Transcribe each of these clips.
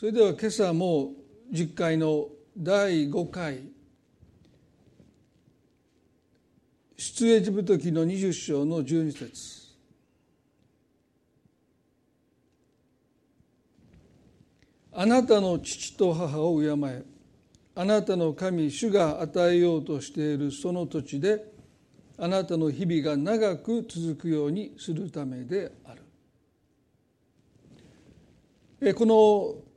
それでは今朝も10回の第5回出エジプト記の20章の12節。あなたの父と母を敬え。あなたの神主が与えようとしているその土地であなたの日々が長く続くようにするためである。この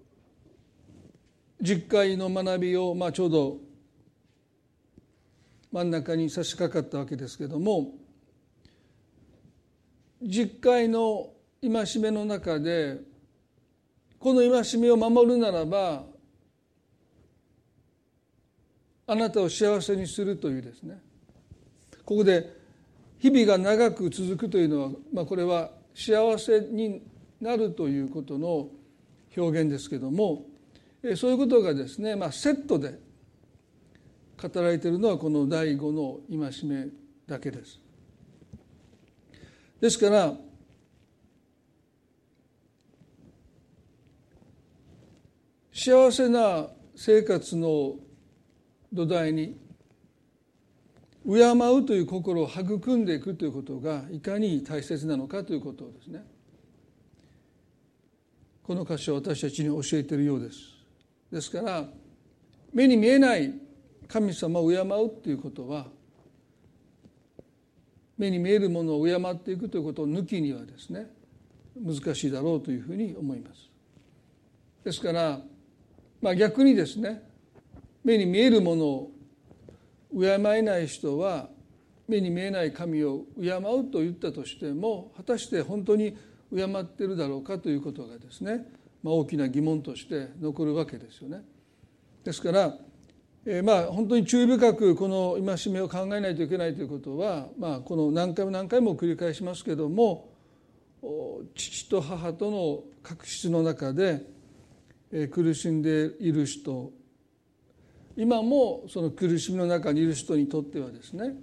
実会の学びを、まあ、ちょうど真ん中に差し掛かったわけですけども実会の戒めの中でこの戒めを守るならばあなたを幸せにするというですね。ここで日々が長く続くというのは、まあ、これは幸せになるということの表現ですけどもそういうことがですね、まあ、セットで語られているのはこの第五の戒めだけです。ですから幸せな生活の土台に敬うという心を育んでいくということがいかに大切なのかということをですねこの箇所は私たちに教えているようです。ですから目に見えない神様を敬うっていうことは目に見えるものを敬っていくということを抜きにはですね難しいだろうというふうに思います。ですから、まあ、逆にですね目に見えるものを敬えない人は目に見えない神を敬うと言ったとしても果たして本当に敬ってるだろうかということがですねまあ、大きな疑問として残るわけですよね。ですから、えー、まあ本当に注意深くこの戒めを考えないといけないということは、まあ、この何回も何回も繰り返しますけども父と母との確執の中でえ苦しんでいる人今もその苦しみの中にいる人にとってはですね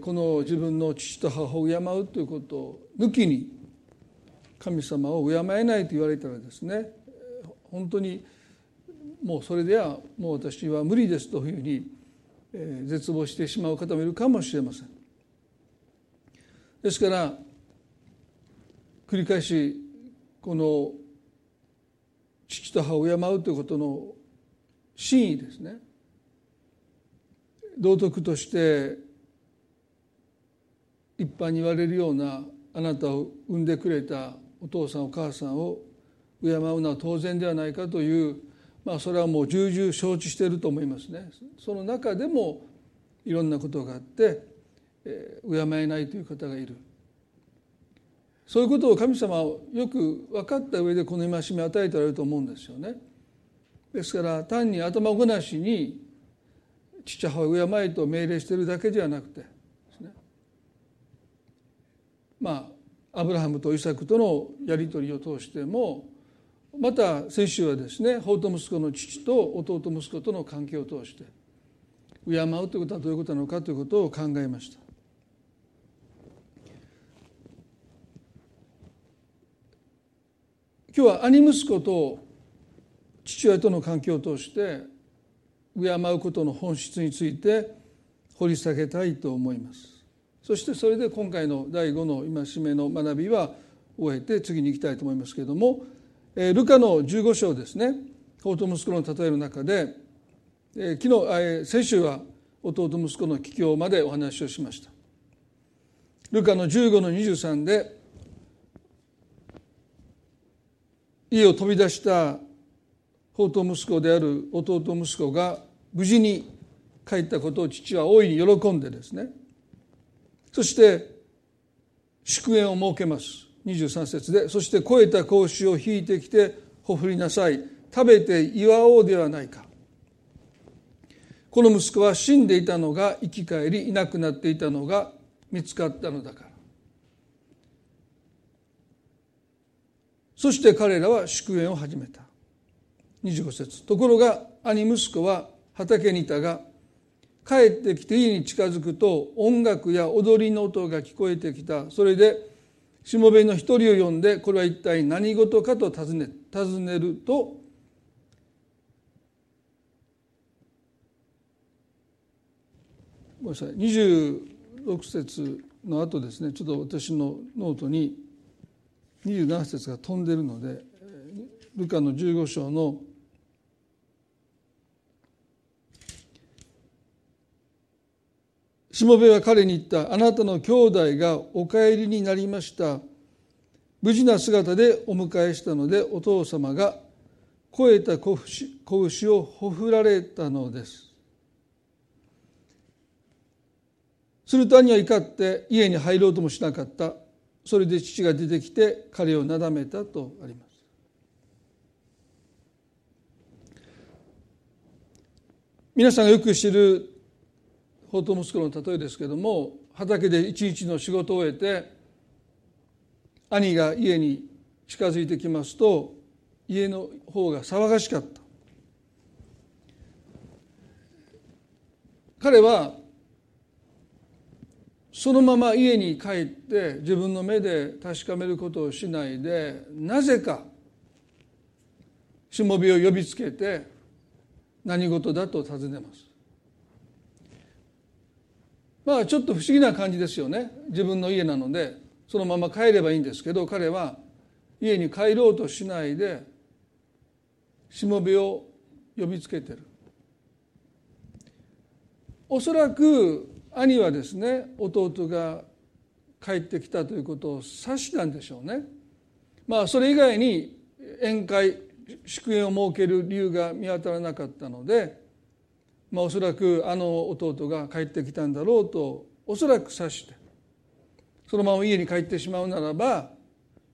この自分の父と母を敬うということを抜きに神様を敬えないと言われたらですね本当にもうそれではもう私は無理ですというふうに絶望してしまう方もいるかもしれません。ですから繰り返しこの父と母を敬うということの真意ですね道徳として一般に言われるようなあなたを産んでくれたお父さんお母さんを敬うのは当然ではないかという、まあ、それはもう重々承知していると思いますね。その中でもいろんなことがあって、えー、敬えないという方がいる。そういうことを神様はよく分かった上でこの戒め与えておられると思うんですよね。ですから単に頭ごなしに父母を敬えと命令しているだけではなくてですねまあアブラハムとイサクとのやり取りを通してもまた先週はですね法と息子の父と弟息子との関係を通して敬うということはどういうことなのかということを考えました。今日は兄息子と父親との関係を通して敬うことの本質について掘り下げたいと思います。そしてそれで今回の第5の戒めの学びは終えて次に行きたいと思いますけれどもルカの15章ですね。法と息子の例えの中で昨日先週は弟息子の帰郷までお話をしました。ルカの15の23で家を飛び出した法と息子である弟息子が無事に帰ったことを父は大いに喜んでですねそして祝宴を設けます。23節でそして肥えた格子を引いてきてほふりなさい。食べて祝おうではないか。この息子は死んでいたのが生き返りいなくなっていたのが見つかったのだから。そして彼らは祝宴を始めた。25節。ところが兄息子は畑にいたが帰ってきて家に近づくと音楽や踊りの音が聞こえてきた。それでしもべの一人を呼んでこれは一体何事かと尋ね尋ねるとごめんなさい26節の後ですね。ちょっと私のノートに27節が飛んでるのでルカの15章のしもべは彼に言ったあなたの兄弟がお帰りになりました。無事な姿でお迎えしたのでお父様が肥えた子牛をほふられたのです。すると兄は怒って家に入ろうともしなかった。それで父が出てきて彼をなだめたとあります。皆さんがよく知る法と息子の例えですけども畑で一日の仕事を終えて兄が家に近づいてきますと家の方が騒がしかった。彼はそのまま家に帰って自分の目で確かめることをしないでなぜかしもべを呼びつけて何事だと尋ねます。まあちょっと不思議な感じですよね自分の家なのでそのまま帰ればいいんですけど彼は家に帰ろうとしないでしもべを呼びつけてるおそらく兄はですね弟が帰ってきたということを察したんでしょうね。まあそれ以外に宴会祝宴を設ける理由が見当たらなかったので、まあ、おそらくあの弟が帰ってきたんだろうとおそらく察してそのまま家に帰ってしまうならば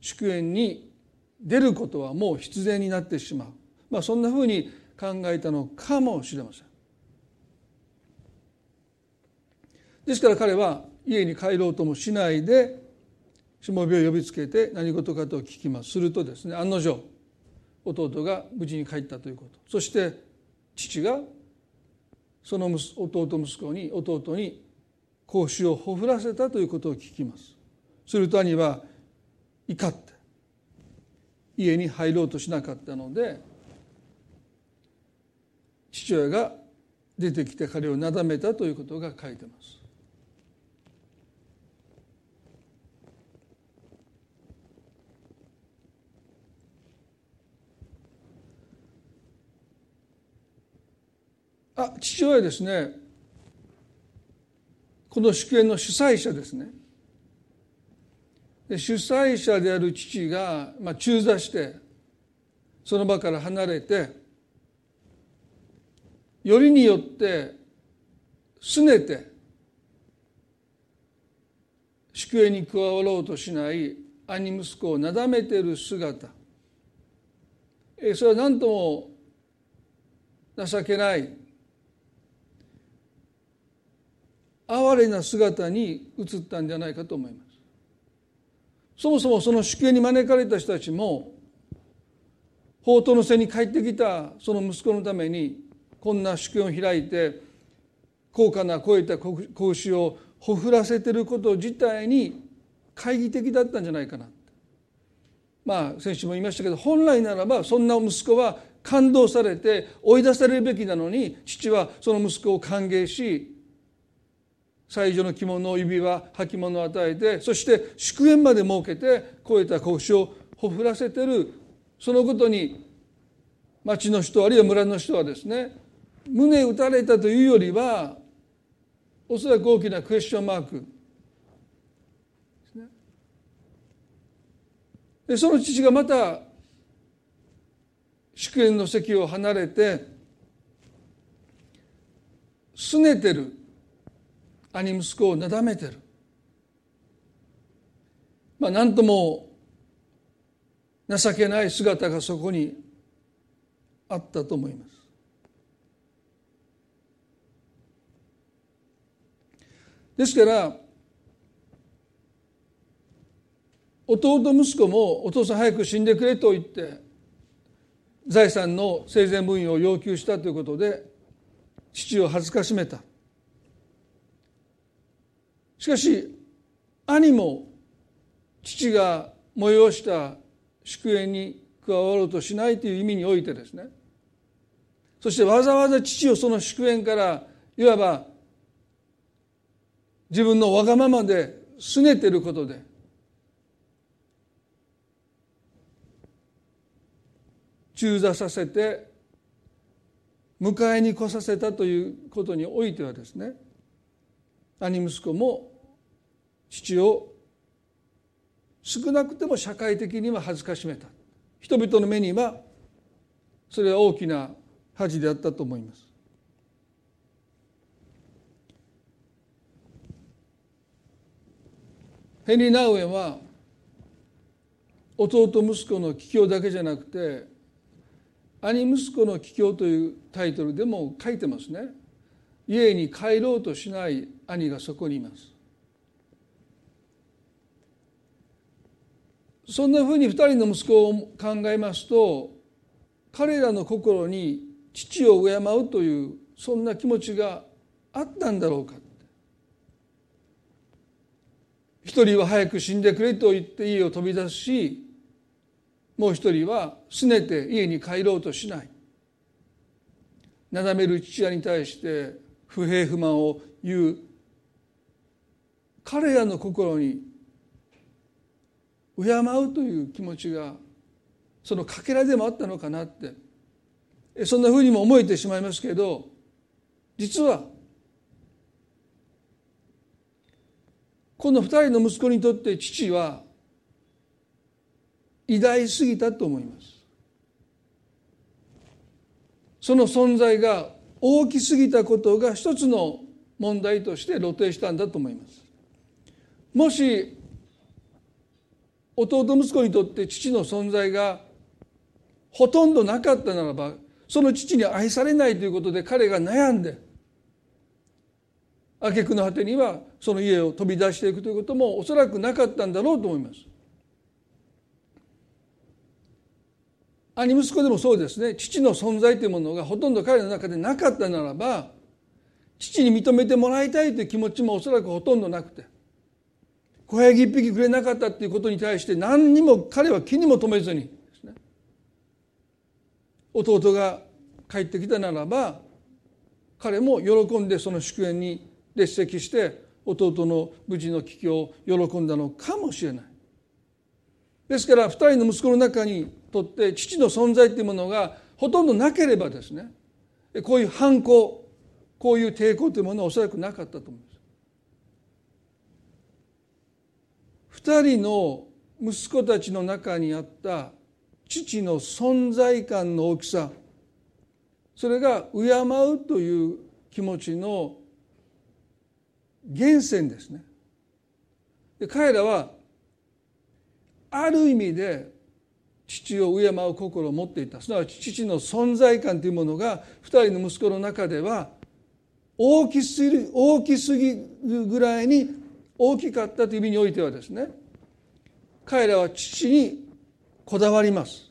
祝宴に出ることはもう必然になってしまう、まあ、そんなふうに考えたのかもしれません。ですから彼は家に帰ろうともしないでしもべを呼びつけて何事かと聞きます。するとですね案の定弟が無事に帰ったということ。そして父がその弟息子に弟に子牛をほふらせたということを聞きます。すると兄は怒って家に入ろうとしなかったので父親が出てきて彼をなだめたということが書いてます。あ父親ですね。この祝宴の主催者ですね。で主催者である父が、まあ、中座してその場から離れてよりによってすねて祝宴に加わろうとしない兄息子をなだめている姿。それは何とも情けない哀れな姿に映ったんじゃないかと思います。そもそもその祝宴に招かれた人たちも宝刀の背に帰ってきたその息子のためにこんな祝宴を開いて高価な超えた格子をほふらせてること自体に懐疑的だったんじゃないかな。まあ先週も言いましたけど本来ならばそんな息子は感動されて追い出されるべきなのに父はその息子を歓迎し最初の着物を指輪履物を与えてそして祝宴まで設けて超えた腰をほふらせてる。そのことに町の人あるいは村の人はですね胸打たれたというよりはおそらく大きなクエスチョンマーク。でその父がまた祝宴の席を離れて拗ねてる。兄息子をなだめてる。まあ何とも情けない姿がそこにあったと思います。ですから弟息子もお父さん早く死んでくれと言って財産の生前分与を要求したということで父を恥ずかしめた。しかし兄も父が催した祝宴に加わろうとしないという意味においてですね。そしてわざわざ父をその祝宴からいわば自分のわがままで拗ねてることで中座させて迎えに来させたということにおいてはですね兄息子も父を少なくても社会的には恥ずかしめた。人々の目にはそれは大きな恥であったと思います。ヘンリー・ナウエンは弟息子の帰郷だけじゃなくて兄息子の帰郷というタイトルでも書いてますね。家に帰ろうとしない兄がそこにいます。そんなふうに2人の息子を考えますと彼らの心に父を敬うというそんな気持ちがあったんだろうか。一人は早く死んでくれと言って家を飛び出すしもう一人は拗ねて家に帰ろうとしない。なだめる父親に対して不平不満を言う彼らの心に敬うという気持ちがそのかけらでもあったのかなって。そんなふうにも思えてしまいますけど実はこの二人の息子にとって父は偉大すぎたと思います。その存在が大きすぎたことが一つの問題として露呈したんだと思います。もし弟息子にとって父の存在がほとんどなかったならばその父に愛されないということで彼が悩んで挙句の果てにはその家を飛び出していくということもおそらくなかったんだろうと思います。兄息子でもそうですね。父の存在というものがほとんど彼の中でなかったならば父に認めてもらいたいという気持ちもおそらくほとんどなくて小ヤギ一匹くれなかったということに対して何にも彼は気にも留めずにね弟が帰ってきたならば彼も喜んでその祝宴に列席して弟の無事の帰郷を喜んだのかもしれない。ですから2人の息子の中にとって父の存在というものがほとんどなければですねこういう反抗こういう抵抗というものはおそらくなかったと思います。2人の息子たちの中にあった父の存在感の大きさそれが敬うという気持ちの源泉ですね。で彼らはある意味で父を敬う心を持っていた。すなわち父の存在感というものが2人の息子の中では大きすぎる大きすぎるぐらいに大きかったという意味においてはですね彼らは父にこだわります。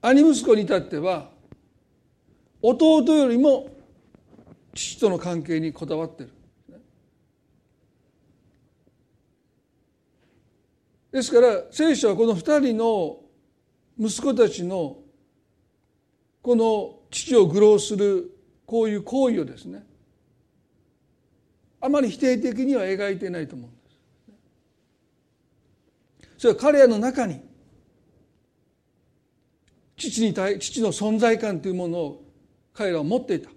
兄息子に至っては弟よりも父との関係にこだわってる。ですから聖書はこの二人の息子たちのこの父を愚弄するこういう行為をですねあまり否定的には描いてないと思うんです。それは彼らの中に父に対父の存在感というものを彼らは持っていた。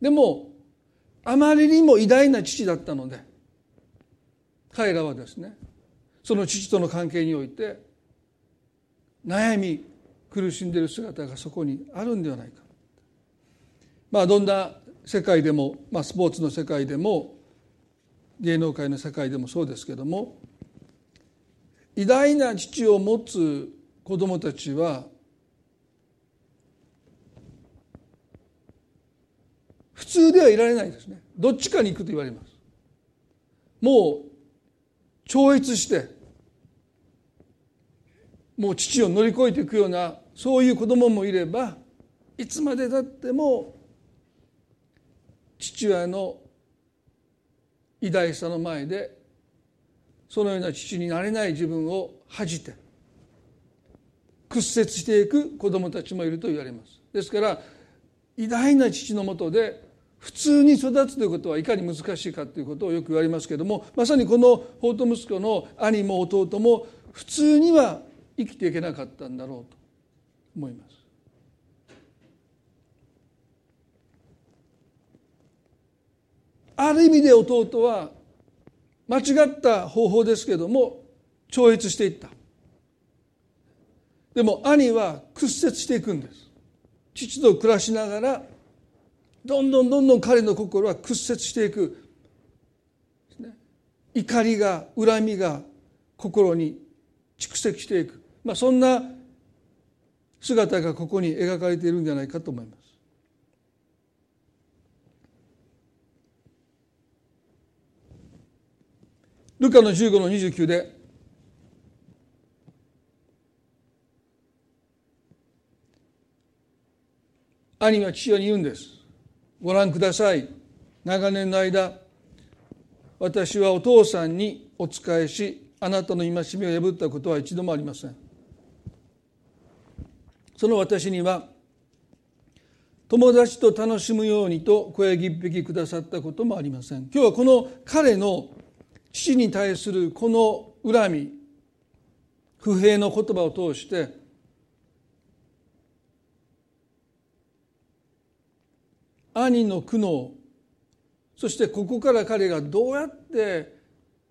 でもあまりにも偉大な父だったので彼らはですねその父との関係において悩み苦しんでいる姿がそこにあるんではないか。まあどんな世界でも、まあ、スポーツの世界でも芸能界の世界でもそうですけども偉大な父を持つ子どもたちは普通ではいられないですね。どっちかに行くと言われます。もう超越してもう父を乗り越えていくようなそういう子供もいればいつまでたっても父親の偉大さの前でそのような父になれない自分を恥じて屈折していく子どもたちもいると言われます。ですから偉大な父のもとで普通に育つということはいかに難しいかということをよく言われますけれどもまさにこの法と息子の兄も弟も普通には生きていけなかったんだろうと思います。ある意味で弟は間違った方法ですけども超越していった。でも兄は屈折していくんです。父と暮らしながらどんどんどんどん彼の心は屈折していく。怒りが恨みが心に蓄積していく、まあ、そんな姿がここに描かれているんじゃないかと思います。ルカの15の29で兄は父親に言うんです。ご覧ください。長年の間私はお父さんにお仕えしあなたの戒めを破ったことは一度もありません。その私には友達と楽しむようにと声一匹くださったこともありません今日はこの彼の父に対するこの恨み不平の言葉を通して兄の苦悩そしてここから彼がどうやって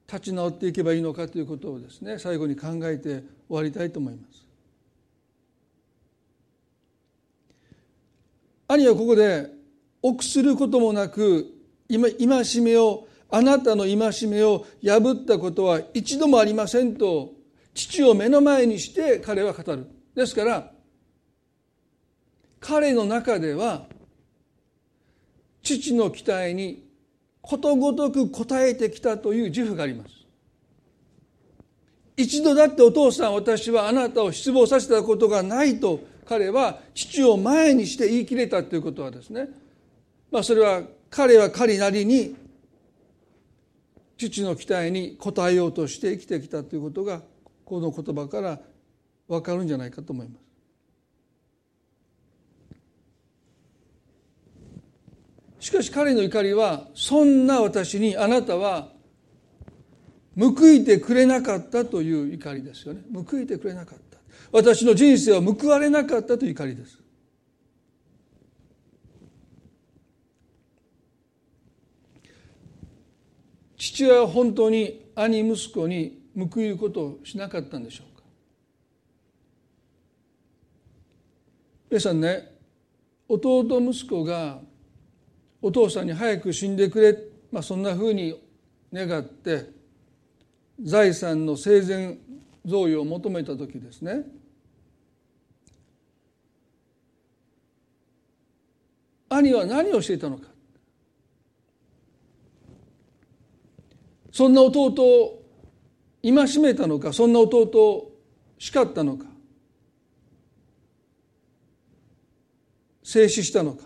立ち直っていけばいいのかということをですね最後に考えて終わりたいと思います。兄はここで臆することもなく戒めをあなたの戒めを破ったことは一度もありませんと父を目の前にして彼は語る。ですから彼の中では父の期待にことごとく応えてきたという自負があります一度だってお父さん私はあなたを失望させたことがないと彼は父を前にして言い切れたということはですねまあそれは彼は彼なりに父の期待に応えようとして生きてきたということがこの言葉から分かるんじゃないかと思います。しかし彼の怒りはそんな私にあなたは報いてくれなかったという怒りですよね報いてくれなかった私の人生は報われなかったという怒りです。父親は本当に兄息子に報いることをしなかったんでしょうか。皆さんね弟息子がお父さんに早く死んでくれ、まあ、そんなふうに願って財産の生前贈与を求めた時ですね。兄は何をしていたのか。そんな弟を戒めたのか。そんな弟を叱ったのか。静止したのか。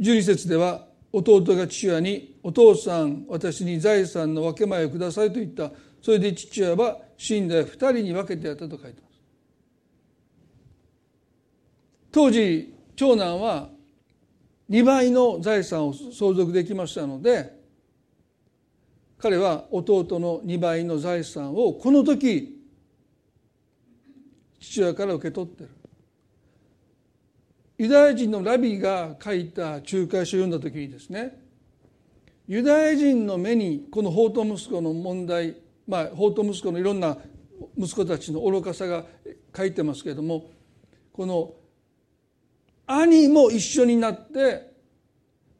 12節では弟が父親に「お父さん私に財産の分け前をください」と言った。それで父親は死んで二人に分けてやったと書いてます。当時長男は2倍の財産を相続できましたので彼は弟の2倍の財産をこの時父親から受け取ってる。ユダヤ人のラビが書いた仲介書を読んだ時にですねユダヤ人の目にこの法と息子の問題まあ法と息子のいろんな息子たちの愚かさが書いてますけれどもこの兄も一緒になって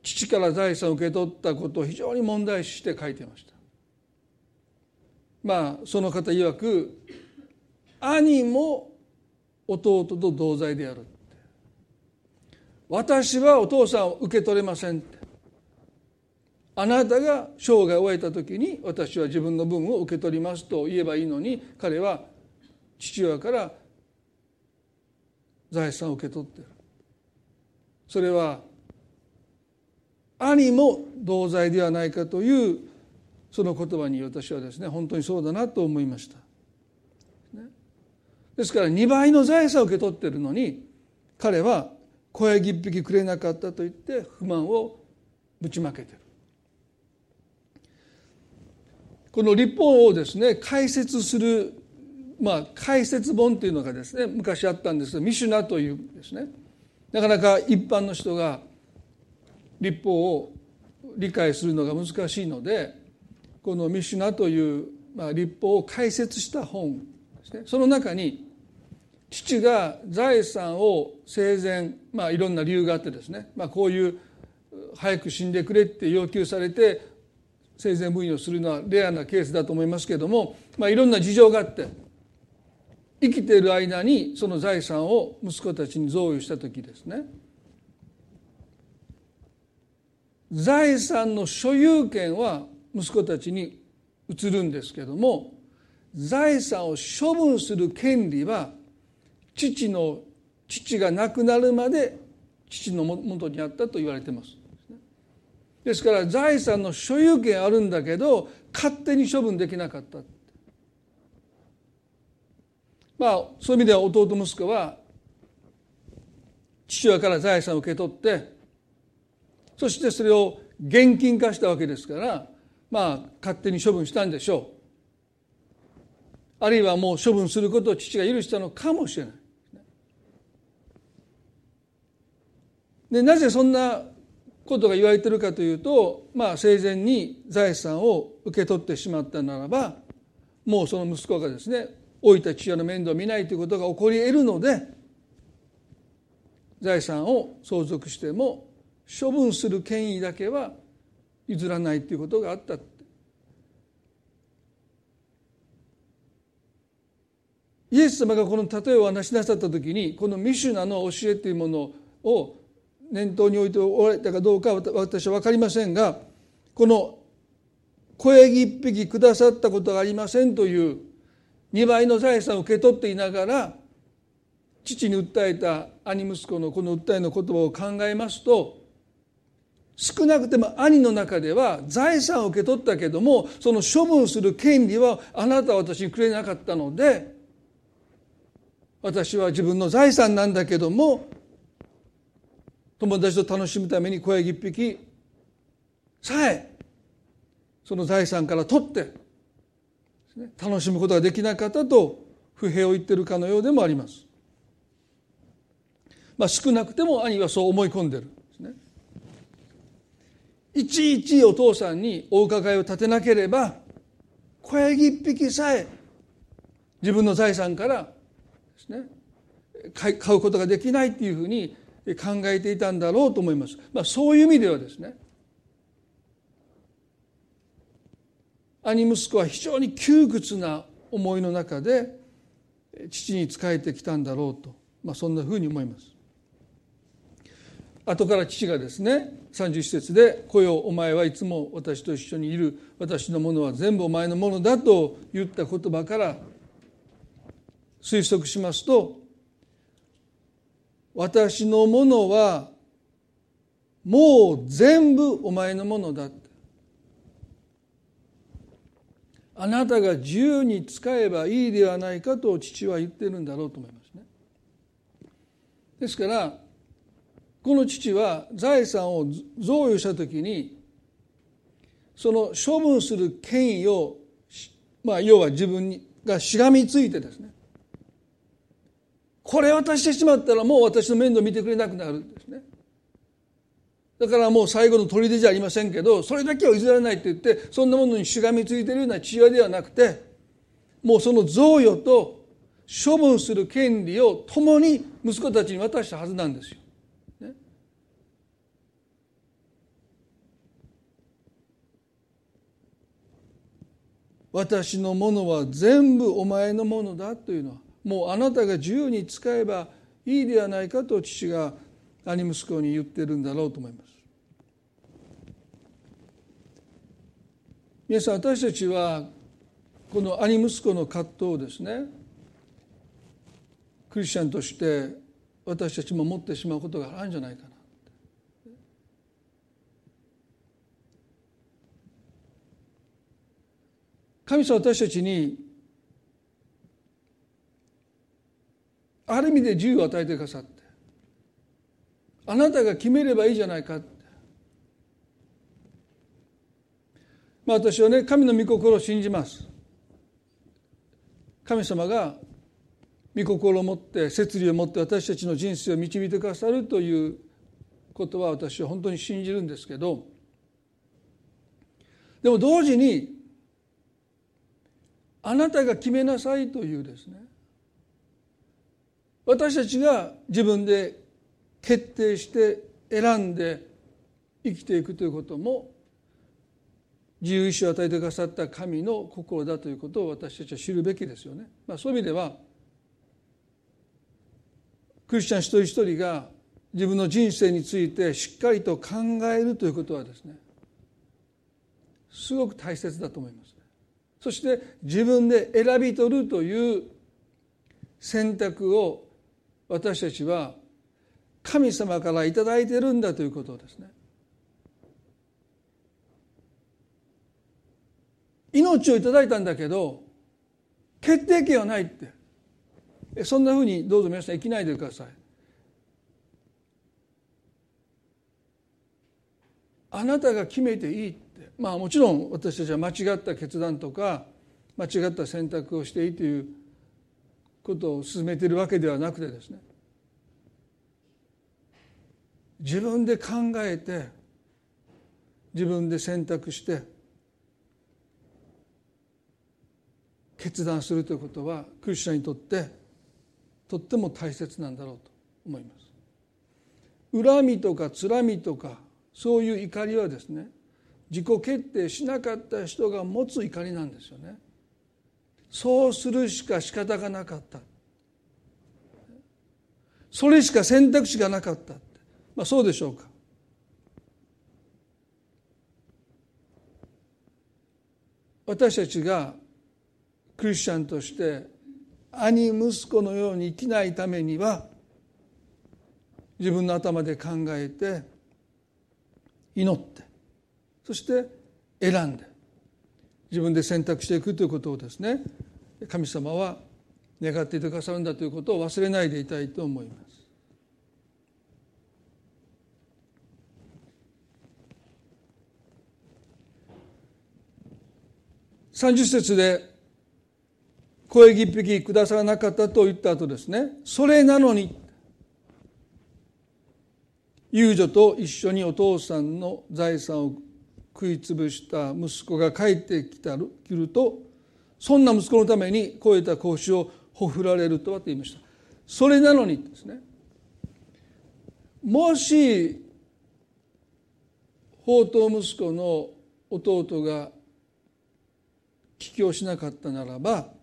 父から財産を受け取ったことを非常に問題視して書いてました。まあその方曰く兄も弟と同罪である私はお父さんを受け取れませんあなたが生涯を終えた時に私は自分の分を受け取りますと言えばいいのに彼は父親から財産を受け取ってる。それは兄も同罪ではないかというその言葉に私はですね本当にそうだなと思いました。ですから2倍の財産を受け取ってるのに彼は小ヤギ一匹くれなかったと言って不満をぶちまけてる。この立法をですね解説するまあ解説本というのがですね昔あったんですがミシュナというですねなかなか一般の人が立法を理解するのが難しいのでこのミシュナという、まあ、立法を解説した本ですね。その中に父が財産を生前、まあ、いろんな理由があってですね、まあ、こういう早く死んでくれって要求されて生前分与するのはレアなケースだと思いますけれども、まあ、いろんな事情があって生きている間にその財産を息子たちに贈与した時ですね財産の所有権は息子たちに移るんですけども財産を処分する権利は父の父が亡くなるまで父のもとにあったと言われてます。ですから財産の所有権あるんだけど勝手に処分できなかった。まあそういう意味では弟息子は父親から財産を受け取ってそしてそれを現金化したわけですからまあ勝手に処分したんでしょう。あるいはもう処分することを父が許したのかもしれない。でなぜそんなことが言われてるかというと、まあ、生前に財産を受け取ってしまったならばもうその息子がですね老いた父親の面倒を見ないということが起こり得るので財産を相続しても処分する権威だけは譲らないということがあったイエス様がこの例えを話しなさった時にこのミシュナの教えというものを念頭に置いておられたかどうか私は分かりませんがこの小ヤギ一匹くださったことがありませんという2倍の財産を受け取っていながら父に訴えた兄息子のこの訴えの言葉を考えますと少なくても兄の中では財産を受け取ったけどもその処分する権利はあなたは私にくれなかったので私は自分の財産なんだけども友達と楽しむために小ヤギ一匹さえその財産から取って楽しむことができなかったと不平を言ってるかのようでもあります。まあ、少なくても兄はそう思い込んでるんですね。いちいちお父さんにお伺いを立てなければ小ヤギ一匹さえ自分の財産からですね買うことができないっていうふうに考えていたんだろうと思います。まあ、そういう意味ではですね兄息子は非常に窮屈な思いの中で父に仕えてきたんだろうと、まあ、そんなふうに思います。後から父がですね31節で「来よお前はいつも私と一緒にいる私のものは全部お前のものだ」と言った言葉から推測しますと私のものはもう全部お前のものだあなたが自由に使えばいいではないかと父は言ってるんだろうと思いますね。ですからこの父は財産を贈与した時にその処分する権威をまあ要は自分がしがみついてですねこれ渡してしまったらもう私の面倒見てくれなくなるんですね。だからもう最後の砦じゃありませんけどそれだけは譲らないって言ってそんなものにしがみついてるような父親ではなくてもうその贈与と処分する権利を共に息子たちに渡したはずなんですよ。ね、私のものは全部お前のものだというのはもうあなたが自由に使えばいいではないかと父が兄息子に言ってるんだろうと思います。皆さん私たちはこの兄息子の葛藤をですねクリスチャンとして私たちも持ってしまうことがあるんじゃないかな。神様私たちにある意味で自由を与えてくださってあなたが決めればいいじゃないかってまあ私はね神の御心を信じます。神様が御心を持って摂理を持って私たちの人生を導いてくださるということは私は本当に信じるんですけどでも同時にあなたが決めなさいというですね私たちが自分で決定して選んで生きていくということも自由意志を与えてくださった神の心だということを私たちは知るべきですよね。まあ、そういう意味ではクリスチャン一人一人が自分の人生についてしっかりと考えるということはですねすごく大切だと思います。そして自分で選び取るという選択を私たちは神様から頂いてるんだということをですね。命をいただいたんだけど決定権はないって。そんなふうにどうぞ皆さん生きないでください。あなたが決めていいって。まあもちろん私たちは間違った決断とか間違った選択をしていいということを進めているわけではなくてですね。自分で考えて自分で選択して決断するということはクリスチャンにとってとっても大切なんだろうと思います。恨みとかつらみとかそういう怒りはですね自己決定しなかった人が持つ怒りなんですよね。そうするしか仕方がなかったそれしか選択肢がなかったまあそうでしょうか私たちがクリスチャンとして兄息子のように生きないためには自分の頭で考えて祈ってそして選んで自分で選択していくということをですね神様は願っていてくださるんだということを忘れないでいたいと思います。30節で声一匹くださらなかったと言った後ですね。それなのに遊女と一緒にお父さんの財産を食い潰した息子が帰ってきたるるとそんな息子のために超えた格子をほふられるとはと言いました。それなのにですねもし宝刀息子の弟が帰郷しなかったならば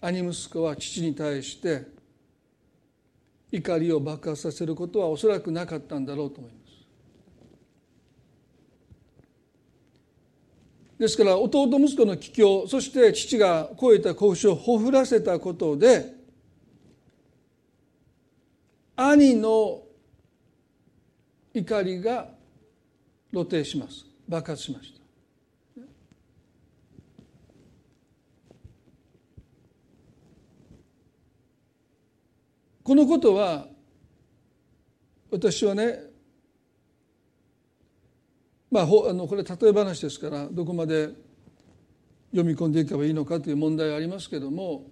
兄息子は父に対して怒りを爆発させることはおそらくなかったんだろうと思います。ですから弟息子の帰郷そして父が超えた子牛をほふらせたことで兄の怒りが露呈します爆発しましたこのことは私はねまあ、あのこれ例え話ですからどこまで読み込んでいけばいいのかという問題はありますけども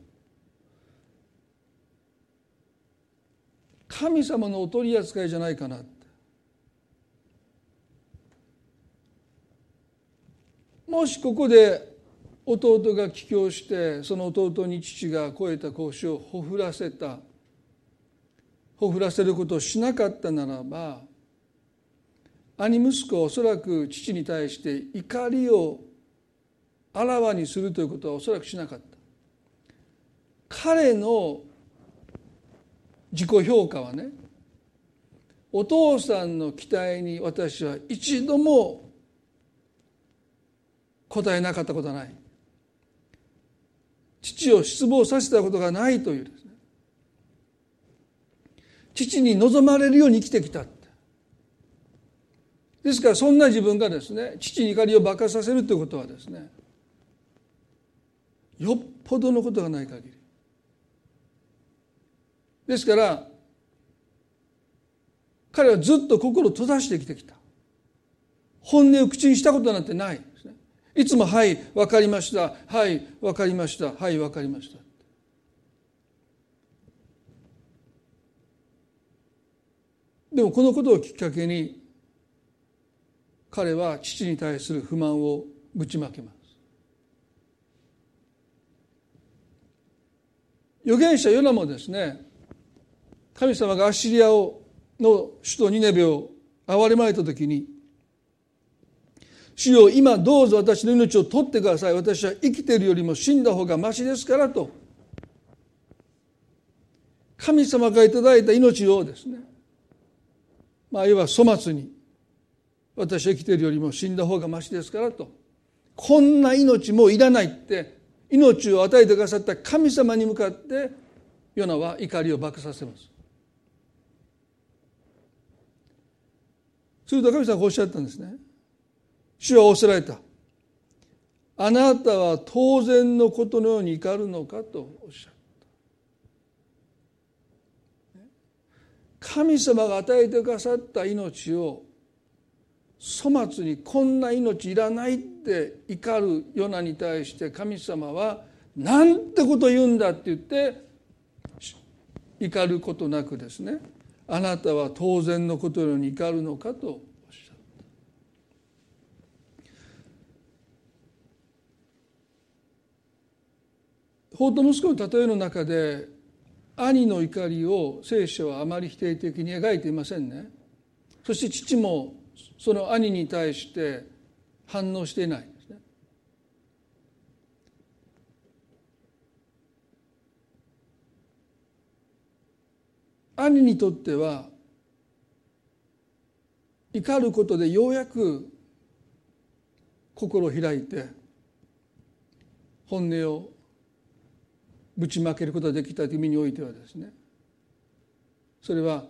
神様のお取り扱いじゃないかなもしここで弟が帰郷してその弟に父が超えた格子をほふらせた。ほふらせることをしなかったならば兄息子はおそらく父に対して怒りをあらわにするということはおそらくしなかった。彼の自己評価はねお父さんの期待に私は一度も答えなかったことはない。父を失望させたことがないという。父に望まれるように生きてきたですからそんな自分がですね父に怒りを爆発させるということはですねよっぽどのことがない限り。ですから彼はずっと心を閉ざしてきてきた。本音を口にしたことなんてないね。いつも「はい分かりましたはい分かりましたはい分かりました」でもこのことをきっかけに彼は父に対する不満をぶちまけます。預言者ヨナもですね神様がアッシリアをの首都ニネベを憐れまれた時に「主よ今どうぞ私の命を取ってください。私は生きているよりも死んだ方がましですから」と神様がいただいた命をですねまあ要は粗末に私は生きているよりも死んだ方がましですからと。こんな命もういらないって命を与えてくださった神様に向かってヨナは怒りを爆させます。すると神様がおっしゃったんですね。主は仰せられた。あなたは当然のことのように怒るのかとおっしゃっ神様が与えてくださった命を粗末にこんな命いらないって怒るヨナに対して神様はなんてこと言うんだって言って怒ることなくですね。あなたは当然のことように怒るのかとおっしゃった。法と息子の例えの中で兄の怒りを聖書はあまり否定的に描いていませんねそして父もその兄に対して反応していないですね。兄にとっては怒ることでようやく心を開いて本音をぶちまけることができたという意味においてはですね。それは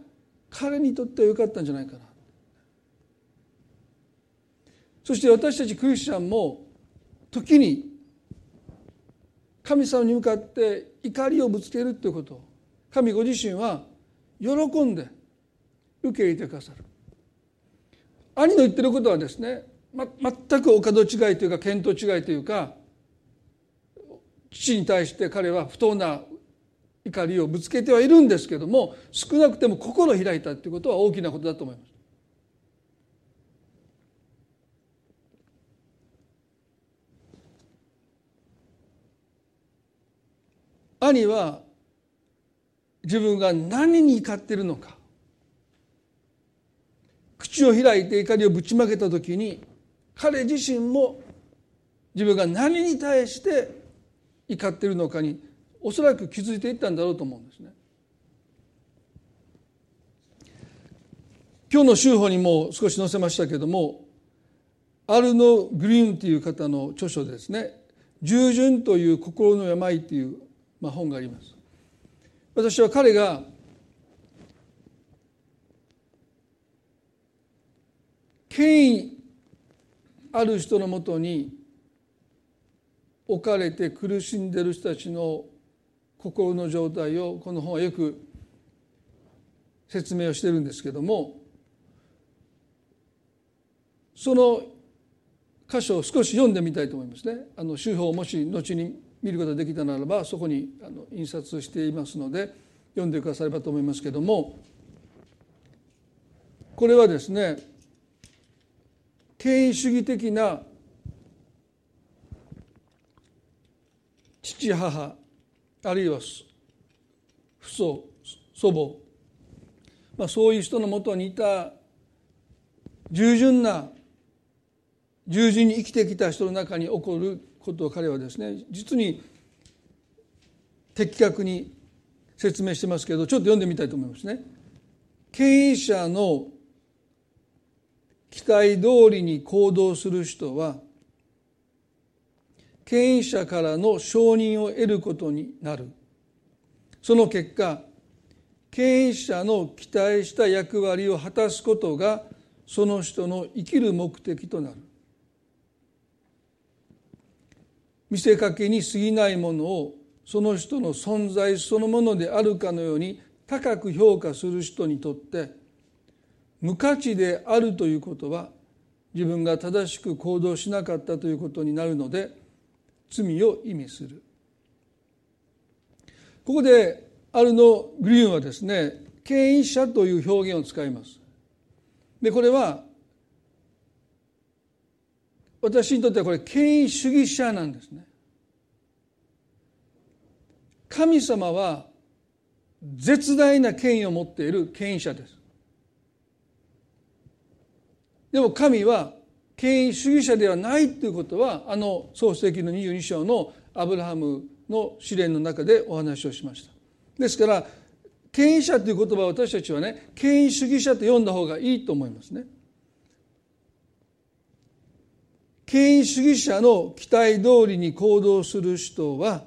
彼にとってはよかったんじゃないかな。そして私たちクリスチャンも時に神様に向かって怒りをぶつけるということ神ご自身は喜んで受け入れてくださる。兄の言ってることはですね、ま、全くお門違いというか見当違いというか父に対して彼は不当な怒りをぶつけてはいるんですけども少なくても心を開いたということは大きなことだと思います。兄は自分が何に怒っているのか口を開いて怒りをぶちまけた時に彼自身も自分が何に対して怒っているのかにおそらく気づいていったんだろうと思うんですね。今日の週報にも少し載せましたけれどもアルノ・グリーンという方の著書ですね「従順という心の病」というまあ、本があります私は彼が権威ある人のもとに置かれて苦しんでいる人たちの心の状態をこの本はよく説明をしてるんですけどもその箇所を少し読んでみたいと思いますね。あの手法をもし後に見ることができたならばそこにあの印刷していますので読んでくださればと思いますけどもこれはですね権威主義的な父母あるいは父祖祖母、まあ、そういう人のもとにいた従順な従順に生きてきた人の中に起こることを彼はですね実に的確に説明してますけどちょっと読んでみたいと思いますね。権威者の期待通りに行動する人は権威者からの承認を得ることになる。その結果権威者の期待した役割を果たすことがその人の生きる目的となる。見せかけに過ぎないものをその人の存在そのものであるかのように高く評価する人にとって無価値であるということは自分が正しく行動しなかったということになるので罪を意味する。ここでアルノ・グリーンはですね権威者という表現を使います。でこれは私にとってはこれ権威主義者なんですね。神様は絶大な権威を持っている権威者です。でも神は権威主義者ではないということはあの創世記の22章のアブラハムの試練の中でお話をしました。ですから権威者という言葉を私たちはね権威主義者と読んだ方がいいと思いますね。権威主義者の期待通りに行動する人は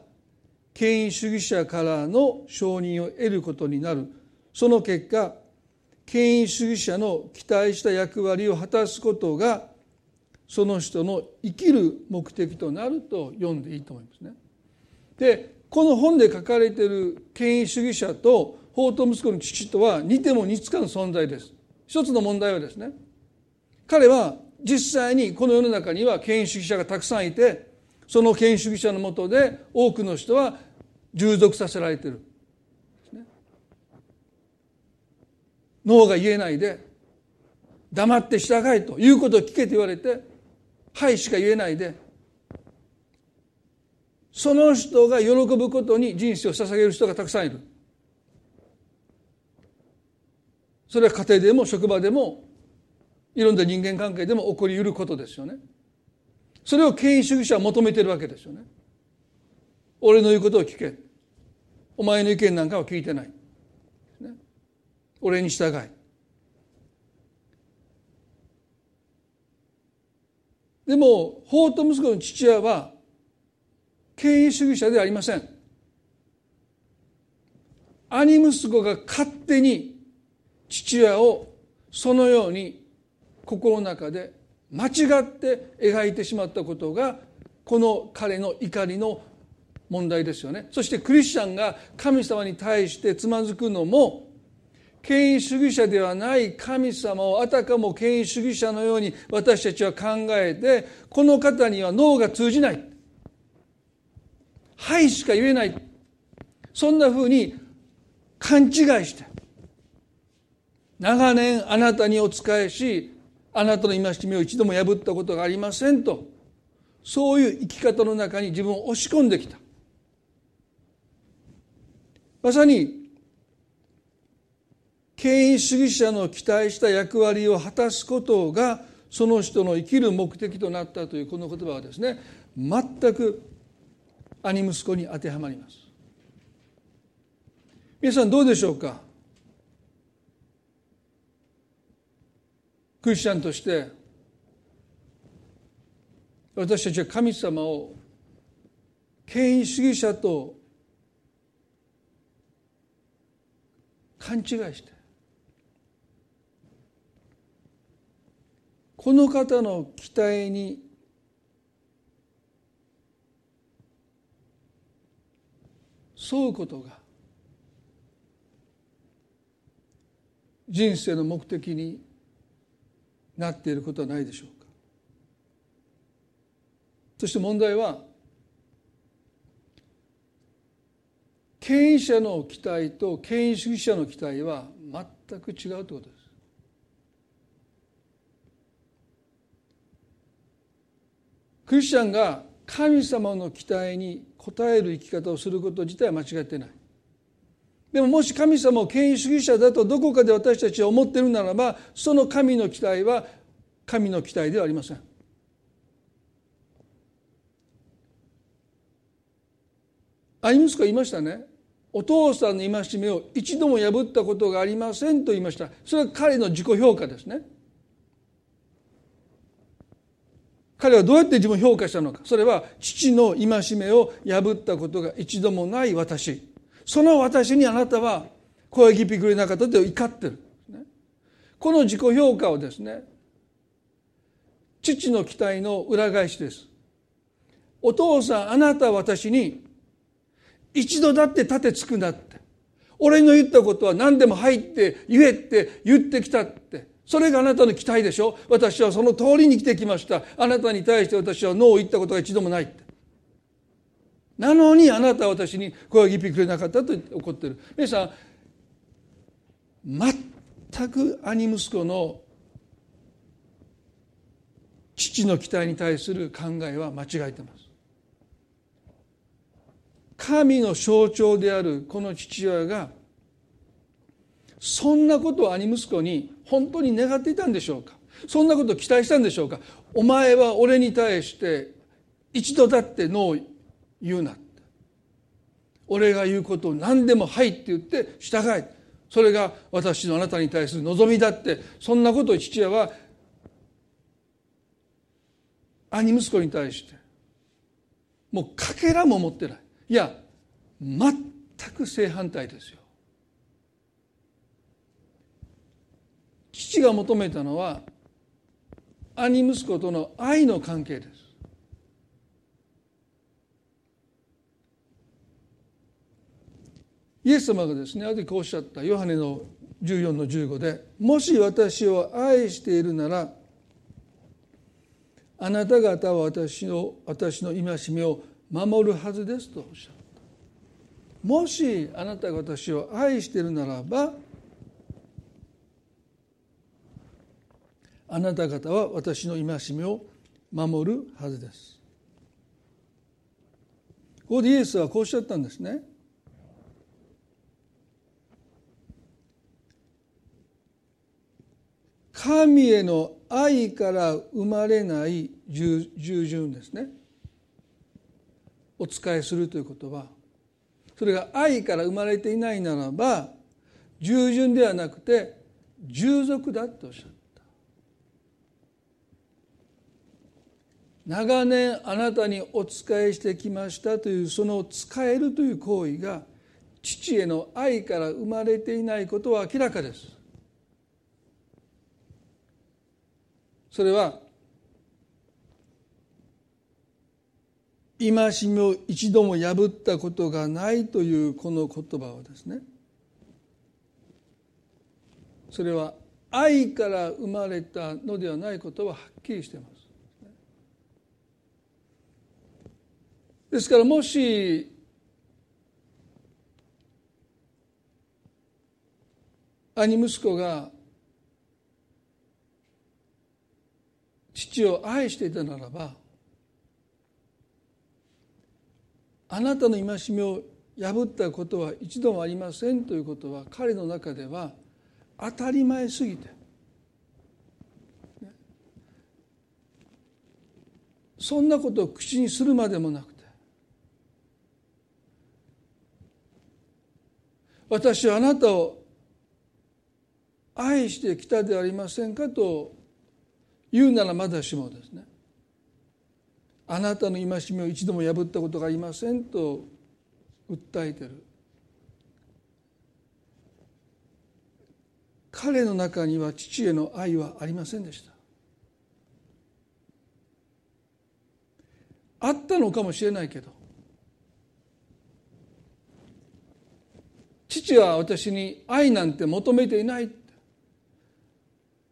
権威主義者からの承認を得ることになる。その結果権威主義者の期待した役割を果たすことがその人の生きる目的となると読んでいいと思いますね。でこの本で書かれている権威主義者と法と息子の父とは似ても似つかぬ存在です。一つの問題はですね彼は実際にこの世の中には権威主義者がたくさんいてその権威主義者のもとで多くの人は従属させられている。脳が言えないで黙って従いということを聞けと言われてはいしか言えないでその人が喜ぶことに人生を捧げる人がたくさんいる。それは家庭でも職場でもいろんな人間関係でも起こりうることですよね。それを権威主義者は求めてるわけですよね。俺の言うことを聞け。お前の意見なんかは聞いてない、俺に従いでも法と息子の父親は権威主義者ではありません。兄息子が勝手に父親をそのように心の中で間違って描いてしまったことがこの彼の怒りの問題ですよね。そしてクリスチャンが神様に対してつまずくのも権威主義者ではない神様をあたかも権威主義者のように私たちは考えてこの方には脳が通じない。はいしか言えない。そんなふうに勘違いして。長年あなたにお仕えしあなたの戒めを一度も破ったことがありませんと。そういう生き方の中に自分を押し込んできた。まさに権威主義者の期待した役割を果たすことがその人の生きる目的となったというこの言葉はですね全く兄息子に当てはまります。皆さんどうでしょうか？クリスチャンとして私たちは神様を権威主義者と勘違いしてこの方の期待に沿うことが人生の目的になっていることはないでしょうかそして問題は権威者の期待と権威主義者の期待は全く違うということです。クリスチャンが神様の期待に応える生き方をすること自体は間違ってない。でももし神様を権威主義者だとどこかで私たちは思っているならばその神の期待は神の期待ではありません。兄息子言いましたねお父さんの戒めを一度も破ったことがありませんと言いましたそれは彼の自己評価ですね彼はどうやって自分を評価したのか。それは父の戒めを破ったことが一度もない私。その私にあなたは声聞きくれなかったと怒ってる。この自己評価をですね父の期待の裏返しです。お父さんあなたは私に一度だって立てつくなって俺の言ったことは何でも入って言えって言ってきたってそれがあなたの期待でしょ？私はその通りに来てきました。あなたに対して私はノーを言ったことが一度もないなのにあなたは私に声をぎってくれなかったと怒ってる。皆さん全く兄息子の父の期待に対する考えは間違えてます。神の象徴であるこの父親がそんなことを兄息子に本当に願っていたんでしょうか？そんなことを期待したんでしょうか？お前は俺に対して一度だってノー言うな俺が言うことを何でも「はい」って言って従え。それが私のあなたに対する望みだって。そんなことを父親は兄息子に対してもうかけらも持ってない。いや全く正反対ですよ。父が求めたのは兄息子との愛の関係ですイエス様がですねある時こうおっしゃったヨハネの14の15で「もし私を愛しているならあなた方は私の私の戒めを守るはずです」とおっしゃった。もしあなたが私を愛しているならばあなた方は私の戒めを守るはずです。ここでイエスはこうおっしゃったんですね。神への愛から生まれない従順ですねお仕えするということはそれが愛から生まれていないならば従順ではなくて従属だとおっしゃった長年あなたにお仕えしてきましたというその使えるという行為が父への愛から生まれていないことは明らかですそれは戒めを一度も破ったことがないというこの言葉はですねそれは愛から生まれたのではないことははっきりしています。ですからもし兄息子が父を愛していたならばあなたの戒めを破ったことは一度もありませんということは彼の中では当たり前すぎてそんなことを口にするまでもなくて私はあなたを愛してきたではありませんかと言うならまだしもですね。あなたの戒めを一度も破ったことがありませんと訴えてる。彼の中には父への愛はありませんでした。あったのかもしれないけど父は私に愛なんて求めていない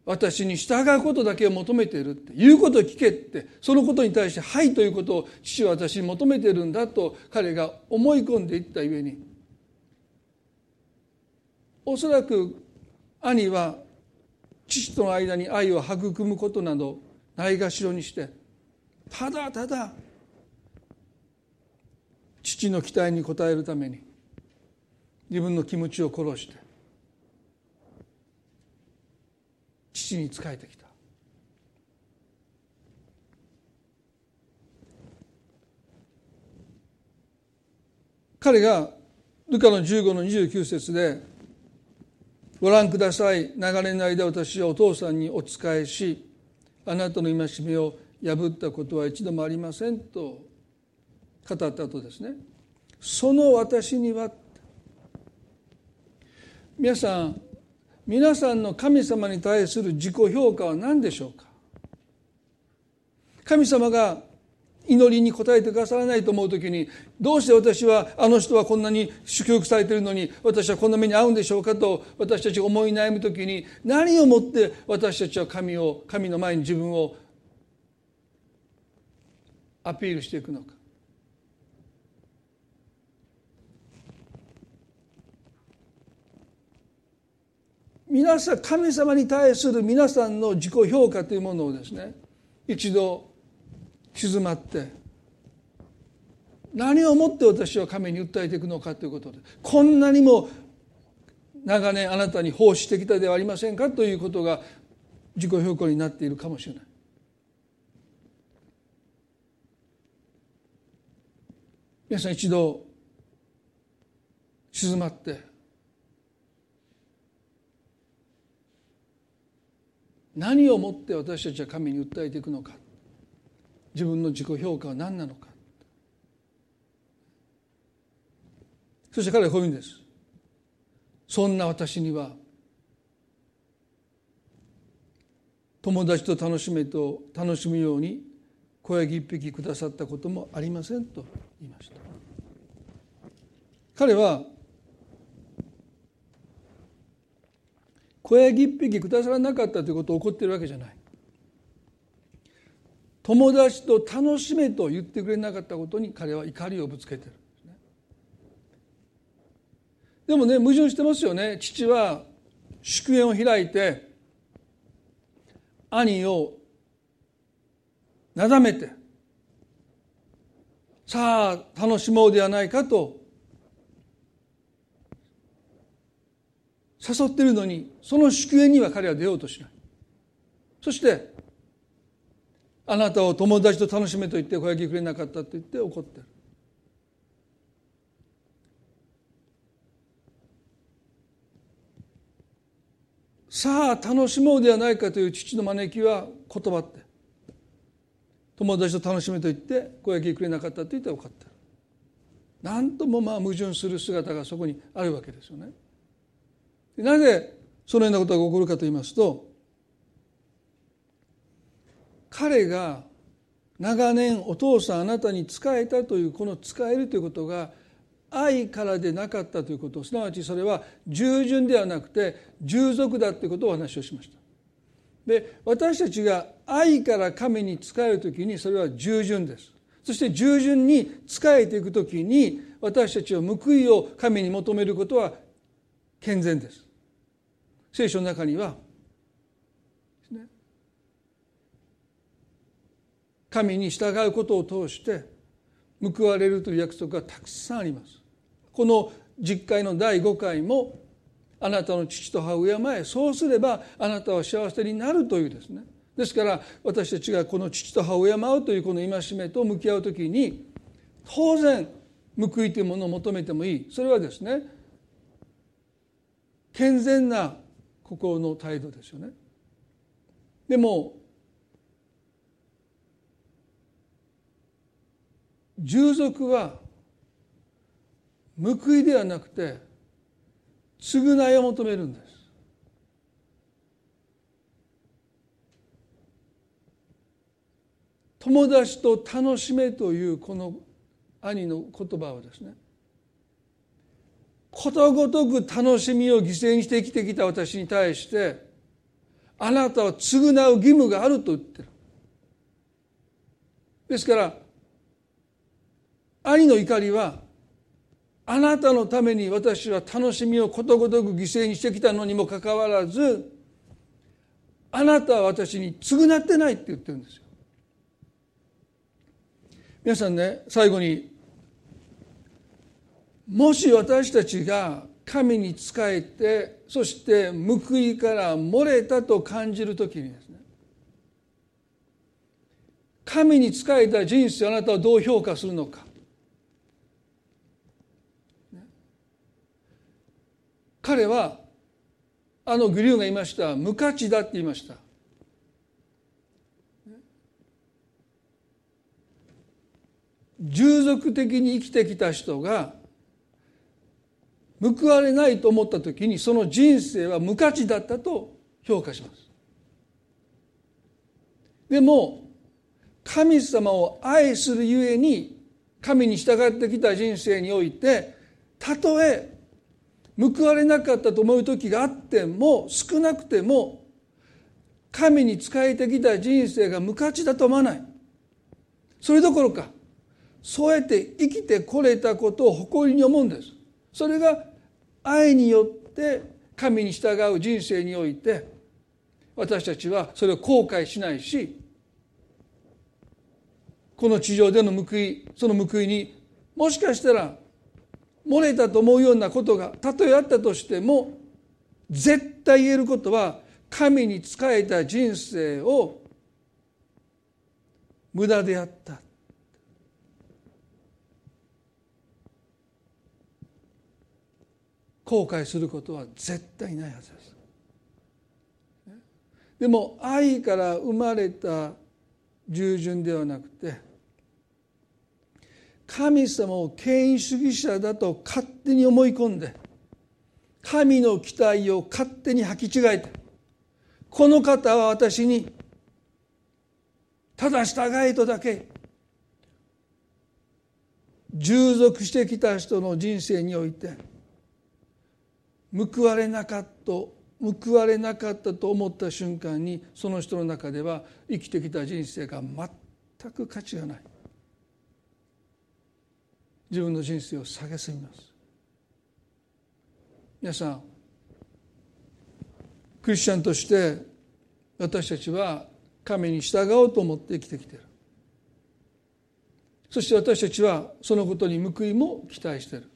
私に従うことだけを求めているって。言うことを聞けって。そのことに対して「はい」ということを父は私に求めているんだと彼が思い込んでいったゆえに。おそらく兄は父との間に愛を育むことなどないがしろにしてただただ父の期待に応えるために自分の気持ちを殺して父に仕えてきた。彼がルカの15の29節でご覧ください。長年の間私はお父さんにお仕えしあなたの戒めを破ったことは一度もありませんと語った後ですね。その私には皆さん皆さんの神様に対する自己評価は何でしょうか？神様が祈りに応えてくださらないと思う時にどうして私はあの人はこんなに祝福されているのに私はこんな目に遭うんでしょうかと私たち思い悩む時に何をもって私たちは神を神の前に自分をアピールしていくのか。皆さん神様に対する皆さんの自己評価というものをですね一度静まって何をもって私は神に訴えていくのかということでこんなにも長年あなたに奉仕してきたではありませんかということが自己評価になっているかもしれない。皆さん一度静まって何をもって私たちは神に訴えていくのか。自分の自己評価は何なのか。そして彼はこういうんです。そんな私には友達と楽しめと楽しむように小ヤギ一匹くださったこともありませんと言いました。彼は小ヤギ一匹くださらなかったということを怒ってるわけじゃない。友達と楽しめと言ってくれなかったことに彼は怒りをぶつけてる。でもね矛盾してますよね。父は祝宴を開いて兄をなだめてさあ楽しもうではないかと誘ってるのにその祝宴には彼は出ようとしない。そしてあなたを友達と楽しめと言って小焼きくれなかったと言って怒ってる。さあ楽しもうではないかという父の招きは言葉って友達と楽しめと言って小焼きくれなかったと言って怒ってる。何ともまあ矛盾する姿がそこにあるわけですよね。なぜそのようなことが起こるかと言いますと彼が長年お父さんあなたに仕えたというこの仕えるということが愛からでなかったということすなわちそれは従順ではなくて従属だということをお話をしました。で私たちが愛から神に仕える時にそれは従順です。そして従順に仕えていく時に私たちは報いを神に求めることは健全です。聖書の中には神に従うことを通して報われるという約束がたくさんあります。この実会の第5回もあなたの父と母を敬えそうすればあなたは幸せになるというですね。ですから私たちがこの父と母を敬うというこの戒めと向き合う時に当然報いというものを求めてもいい。それはですね健全な心の態度ですよね。でも従属は報いではなくて償いを求めるんです。友達と楽しめというこの兄の言葉はですねことごとく楽しみを犠牲にして生きてきた私に対してあなたは償う義務があると言ってる。ですから兄の怒りはあなたのために私は楽しみをことごとく犠牲にしてきたのにもかかわらずあなたは私に償ってないって言ってるんですよ。皆さんね最後にもし私たちが神に仕えてそして報いから漏れたと感じる時にですね神に仕えた人生あなたはどう評価するのか。彼はあのグリューが言いました無価値だって言いました。従属的に生きてきた人が報われないと思った時にその人生は無価値だったと評価します。でも神様を愛するゆえに神に従ってきた人生においてたとえ報われなかったと思う時があっても少なくても神に仕えてきた人生が無価値だと思わない。それどころかそうやって生きてこれたことを誇りに思うんです。それが愛によって神に従う人生において私たちはそれを後悔しないしこの地上での報いその報いにもしかしたら漏れたと思うようなことがたとえあったとしても絶対言えることは神に仕えた人生を無駄であった。後悔することは絶対ないはずです。でも愛から生まれた従順ではなくて神様を権威主義者だと勝手に思い込んで神の期待を勝手に履き違えてこの方は私にただ従えとだけ従属してきた人の人生において報われなかった報われなかったと思った瞬間にその人の中では生きてきた人生が全く価値がない。自分の人生を蔑みます。皆さんクリスチャンとして私たちは神に従おうと思って生きてきてる。そして私たちはそのことに報いも期待している。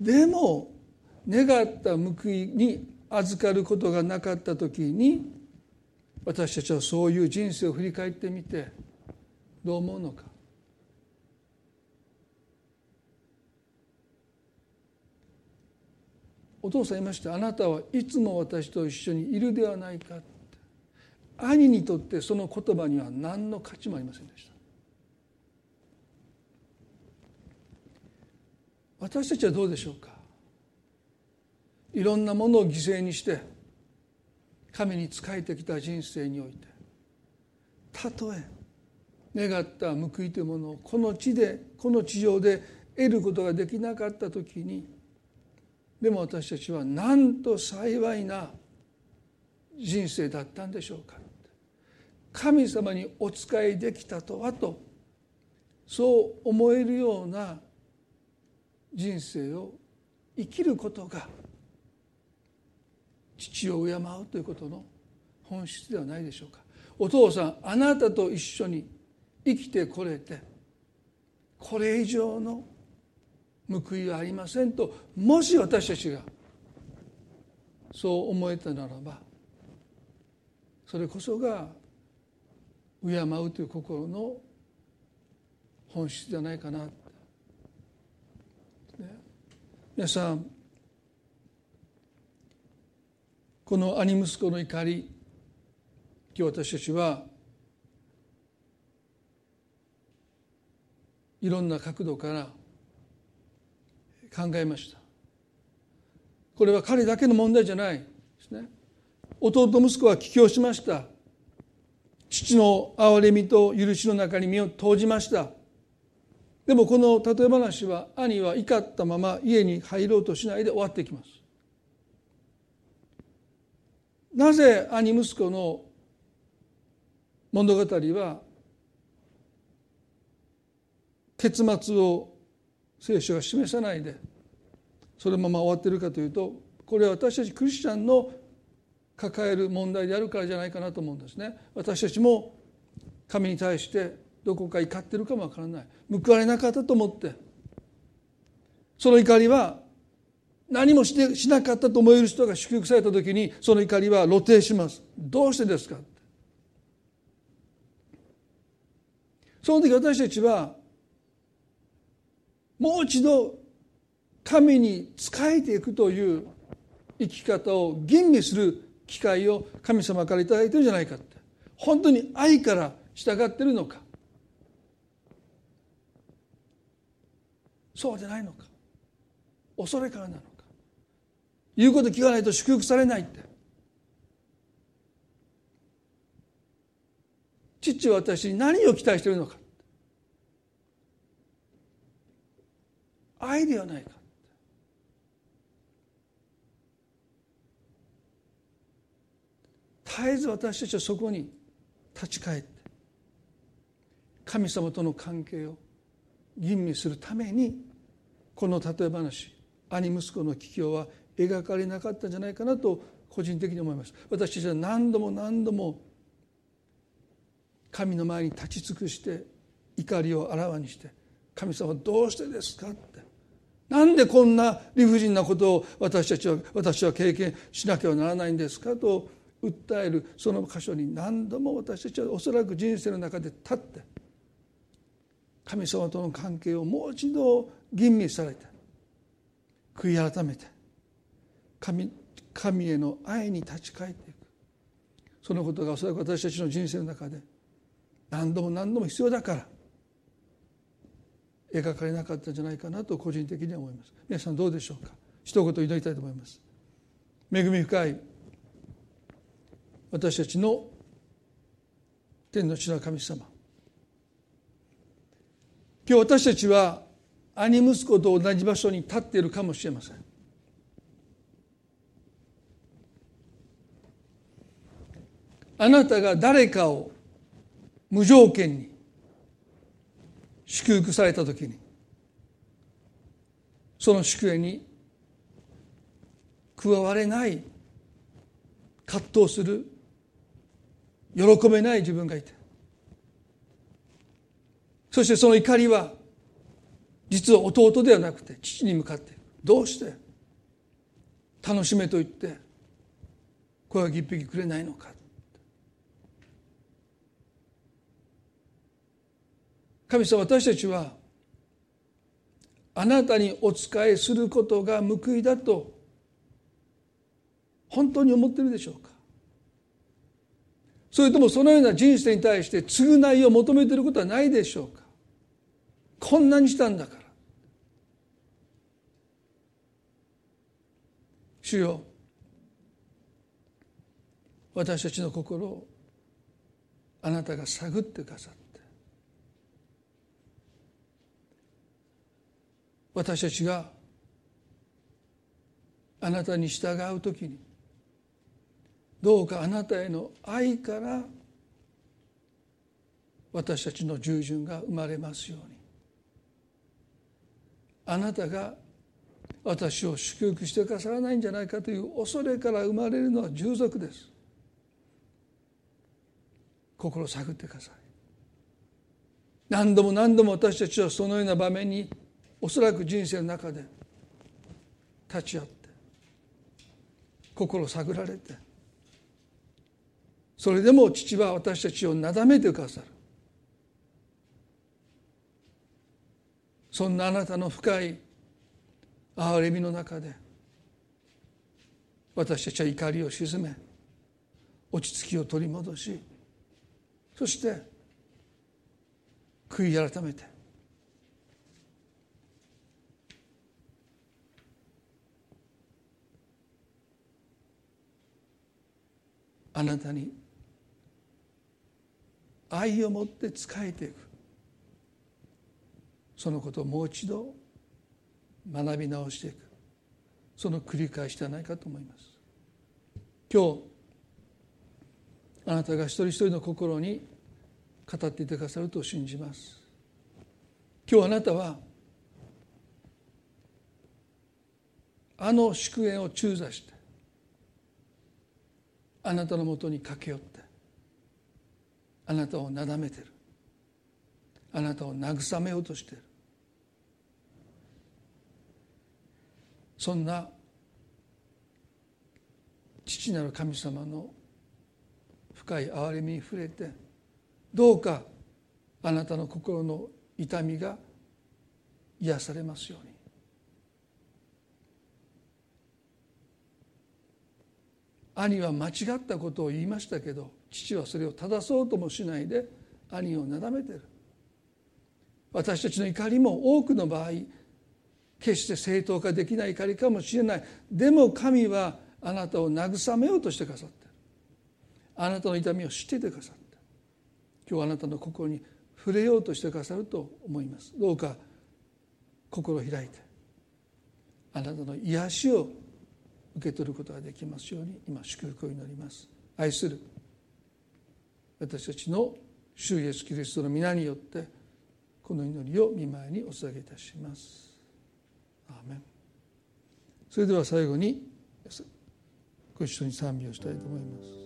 でも願った報いに預かることがなかった時に私たちはそういう人生を振り返ってみてどう思うのか。お父さん言いました。あなたはいつも私と一緒にいるではないか。兄にとってその言葉には何の価値もありませんでした。私たちはどうでしょうか。いろんなものを犠牲にして神に仕えてきた人生においてたとえ願った報いというものをこの地でこの地上で得ることができなかった時にでも私たちはなんと幸いな人生だったんでしょうか。神様にお仕えできたとはとそう思えるような人生を生きることが父を敬うということの本質ではないでしょうか。お父さんあなたと一緒に生きてこれてこれ以上の報いはありませんともし私たちがそう思えたならばそれこそが敬うという心の本質じゃないかな、ね、皆さんこの兄息子の怒り今日私たちはいろんな角度から考えました。これは彼だけの問題じゃない。ですね。弟息子は帰郷しました。父の憐れみと許しの中に身を投じました。でもこの例え話は兄は怒ったまま家に入ろうとしないで終わってきます。なぜ兄息子の物語は結末を聖書が示さないでそのまま終わってるかというとこれは私たちクリスチャンの抱える問題であるからじゃないかなと思うんですね。私たちも神に対してどこか怒ってるかもわからない報われなかったと思ってその怒りは何もしてしなかったと思える人が祝福された時にその怒りは露呈します。どうしてですか？その時私たちはもう一度神に仕えていくという生き方を吟味する機会を神様から頂いてるんじゃないかって。本当に愛から従ってるのか？そうじゃないのか？恐れからなのか？言うこと聞かないと祝福されないって。父は私に何を期待しているのか。愛ではないか。絶えず私たちはそこに立ち返って神様との関係を吟味するためにこの例え話兄息子の帰郷は描かれなかったんじゃないかなと個人的に思います私たちは何度も何度も神の前に立ち尽くして怒りをあらわにして「神様どうしてですか?」ってなんでこんな理不尽なことを私たちは私は経験しなければならないんですかと訴えるその箇所に何度も私たちはおそらく人生の中で立って神様との関係をもう一度吟味されて悔い改めて神神への愛に立ち返っていく。そのことがおそらく私たちの人生の中で何度も何度も必要だから描かれなかったんじゃないかなと個人的には思います。皆さんどうでしょうか？一言祈りたいと思います。恵み深い私たちの天の地の神様。今日私たちは兄息子と同じ場所に立っているかもしれません。あなたが誰かを無条件に祝福された時にその祝福に加われない葛藤する喜べない自分がいてそしてその怒りは実は弟ではなくて父に向かってどうして楽しめと言って声を一匹くれないのか。神様私たちはあなたにお仕えすることが報いだと本当に思ってるでしょうか？それともそのような人生に対して償いを求めていることはないでしょうか？こんなにしたんだから。主よ私たちの心をあなたが探ってくださって私たちがあなたに従う時にどうかあなたへの愛から私たちの従順が生まれますように。あなたが私を祝福してくださらないんじゃないかという恐れから生まれるのは従属です。心を探ってください。何度も何度も私たちはそのような場面におそらく人生の中で立ち会って心を探られてそれでも父は私たちをなだめてくださる。そんなあなたの深い憐れみの中で私たちは怒りを鎮め落ち着きを取り戻しそして悔い改めてあなたに愛を持って仕えていく。そのことをもう一度学び直していく。その繰り返しではないかと思います。今日あなたが一人一人の心に語っていてくださると信じます。今日あなたはあの祝宴を中座してあなたのもとに駆け寄ってあなたをなだめてる。あなたを慰めようとしてる。そんな父なる神様の深い憐れみに触れてどうかあなたの心の痛みが癒されますように。兄は間違ったことを言いましたけど父はそれを正そうともしないで兄をなだめてる。私たちの怒りも多くの場合決して正当化できない怒りかもしれない。でも神はあなたを慰めようとしてくださってる。あなたの痛みを知っていてくださって今日あなたの心に触れようとしてくださると思います。どうか心を開いて。あなたの癒しを受け取ることができますように今祝福を祈ります。愛する私たちの主イエスキリストの皆によってこの祈りを見舞いにお捧げいたします。アーメン。それでは最後にご一緒に賛美をしたいと思います。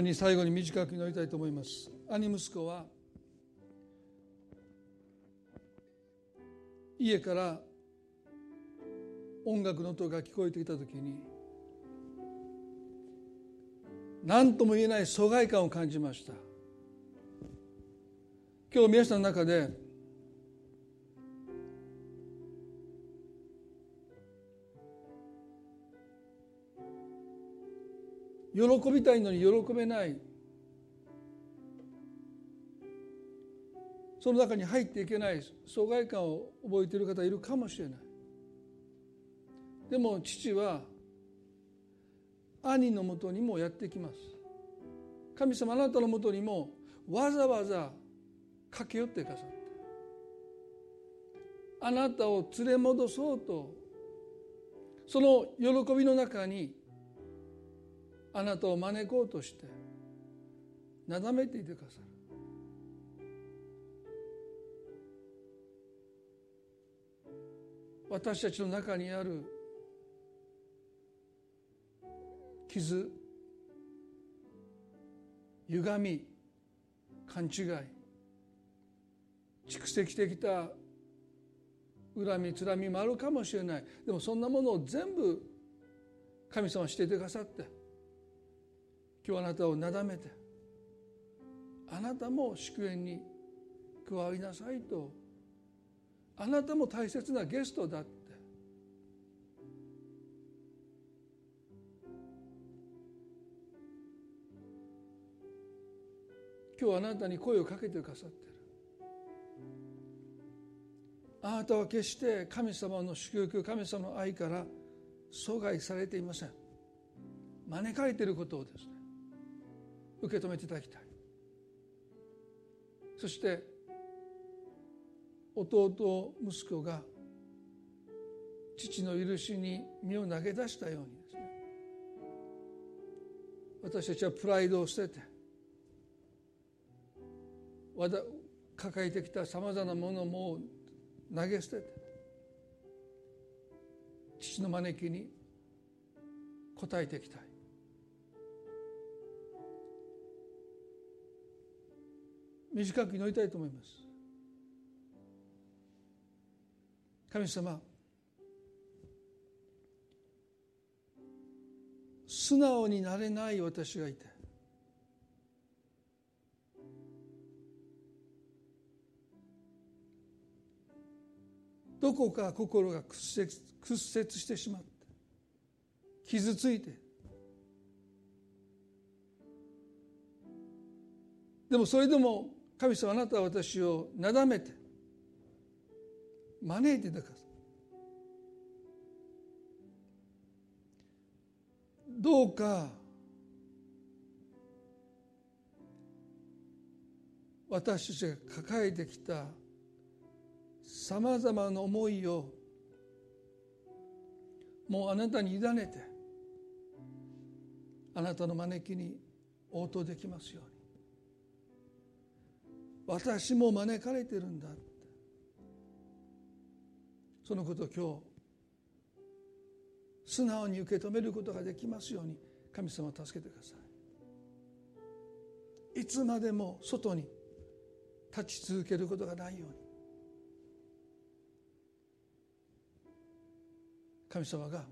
に最後に短く祈りたいと思います。兄息子は家から音楽の音が聞こえてきた時に何とも言えない疎外感を感じました。今日皆さんの中で喜びたいのに喜べない。その中に入っていけない。疎外感を覚えている方いるかもしれない。でも父は兄のもとにもやってきます。神様あなたのもとにもわざわざ駆け寄ってくださって。あなたを連れ戻そうとその喜びの中にあなたを招こうとしてなだめていてくださる。私たちの中にある傷歪み勘違い蓄積してきた恨みつらみもあるかもしれない。でもそんなものを全部神様はしていてくださって今日あなたをなだめてあなたも祝宴に加わりなさいとあなたも大切なゲストだって今日あなたに声をかけてくださってる。あなたは決して神様の祝福神様の愛から阻害されていません。招かれていることをですね受け止めていただきたい。そして弟息子が父の許しに身を投げ出したようにですね。私たちはプライドを捨てて抱えてきたさまざまなものも投げ捨てて父の招きに応えていきたい。短く祈りたいと思います。神様素直になれない私がいてどこか心が屈折屈折してしまって傷ついてでもそれでも神様あなたは私をなだめて招いてくださいどうか私たちが抱えてきたさまざまな思いをもうあなたに委ねてあなたの招きに応答できますように。私も招かれてるんだってそのことを今日素直に受け止めることができますように神様を助けてください。いつまでも外に立ち続けることがないように。神様が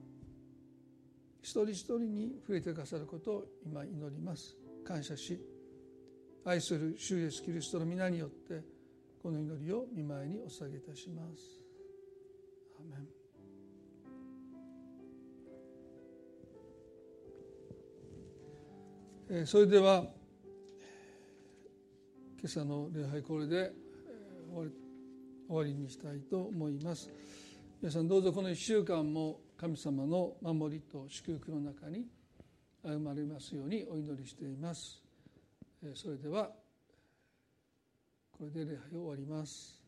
一人一人に触れてくださることを今祈ります。感謝し愛する主イエスキリストの皆によってこの祈りを見舞いにお捧げいたします。アメン。えそれでは今朝の礼拝これで終わり終わりにしたいと思います。皆さんどうぞこの1週間も神様の守りと祝福の中に歩まれますようにお祈りしています。それではこれで礼拝を終わります。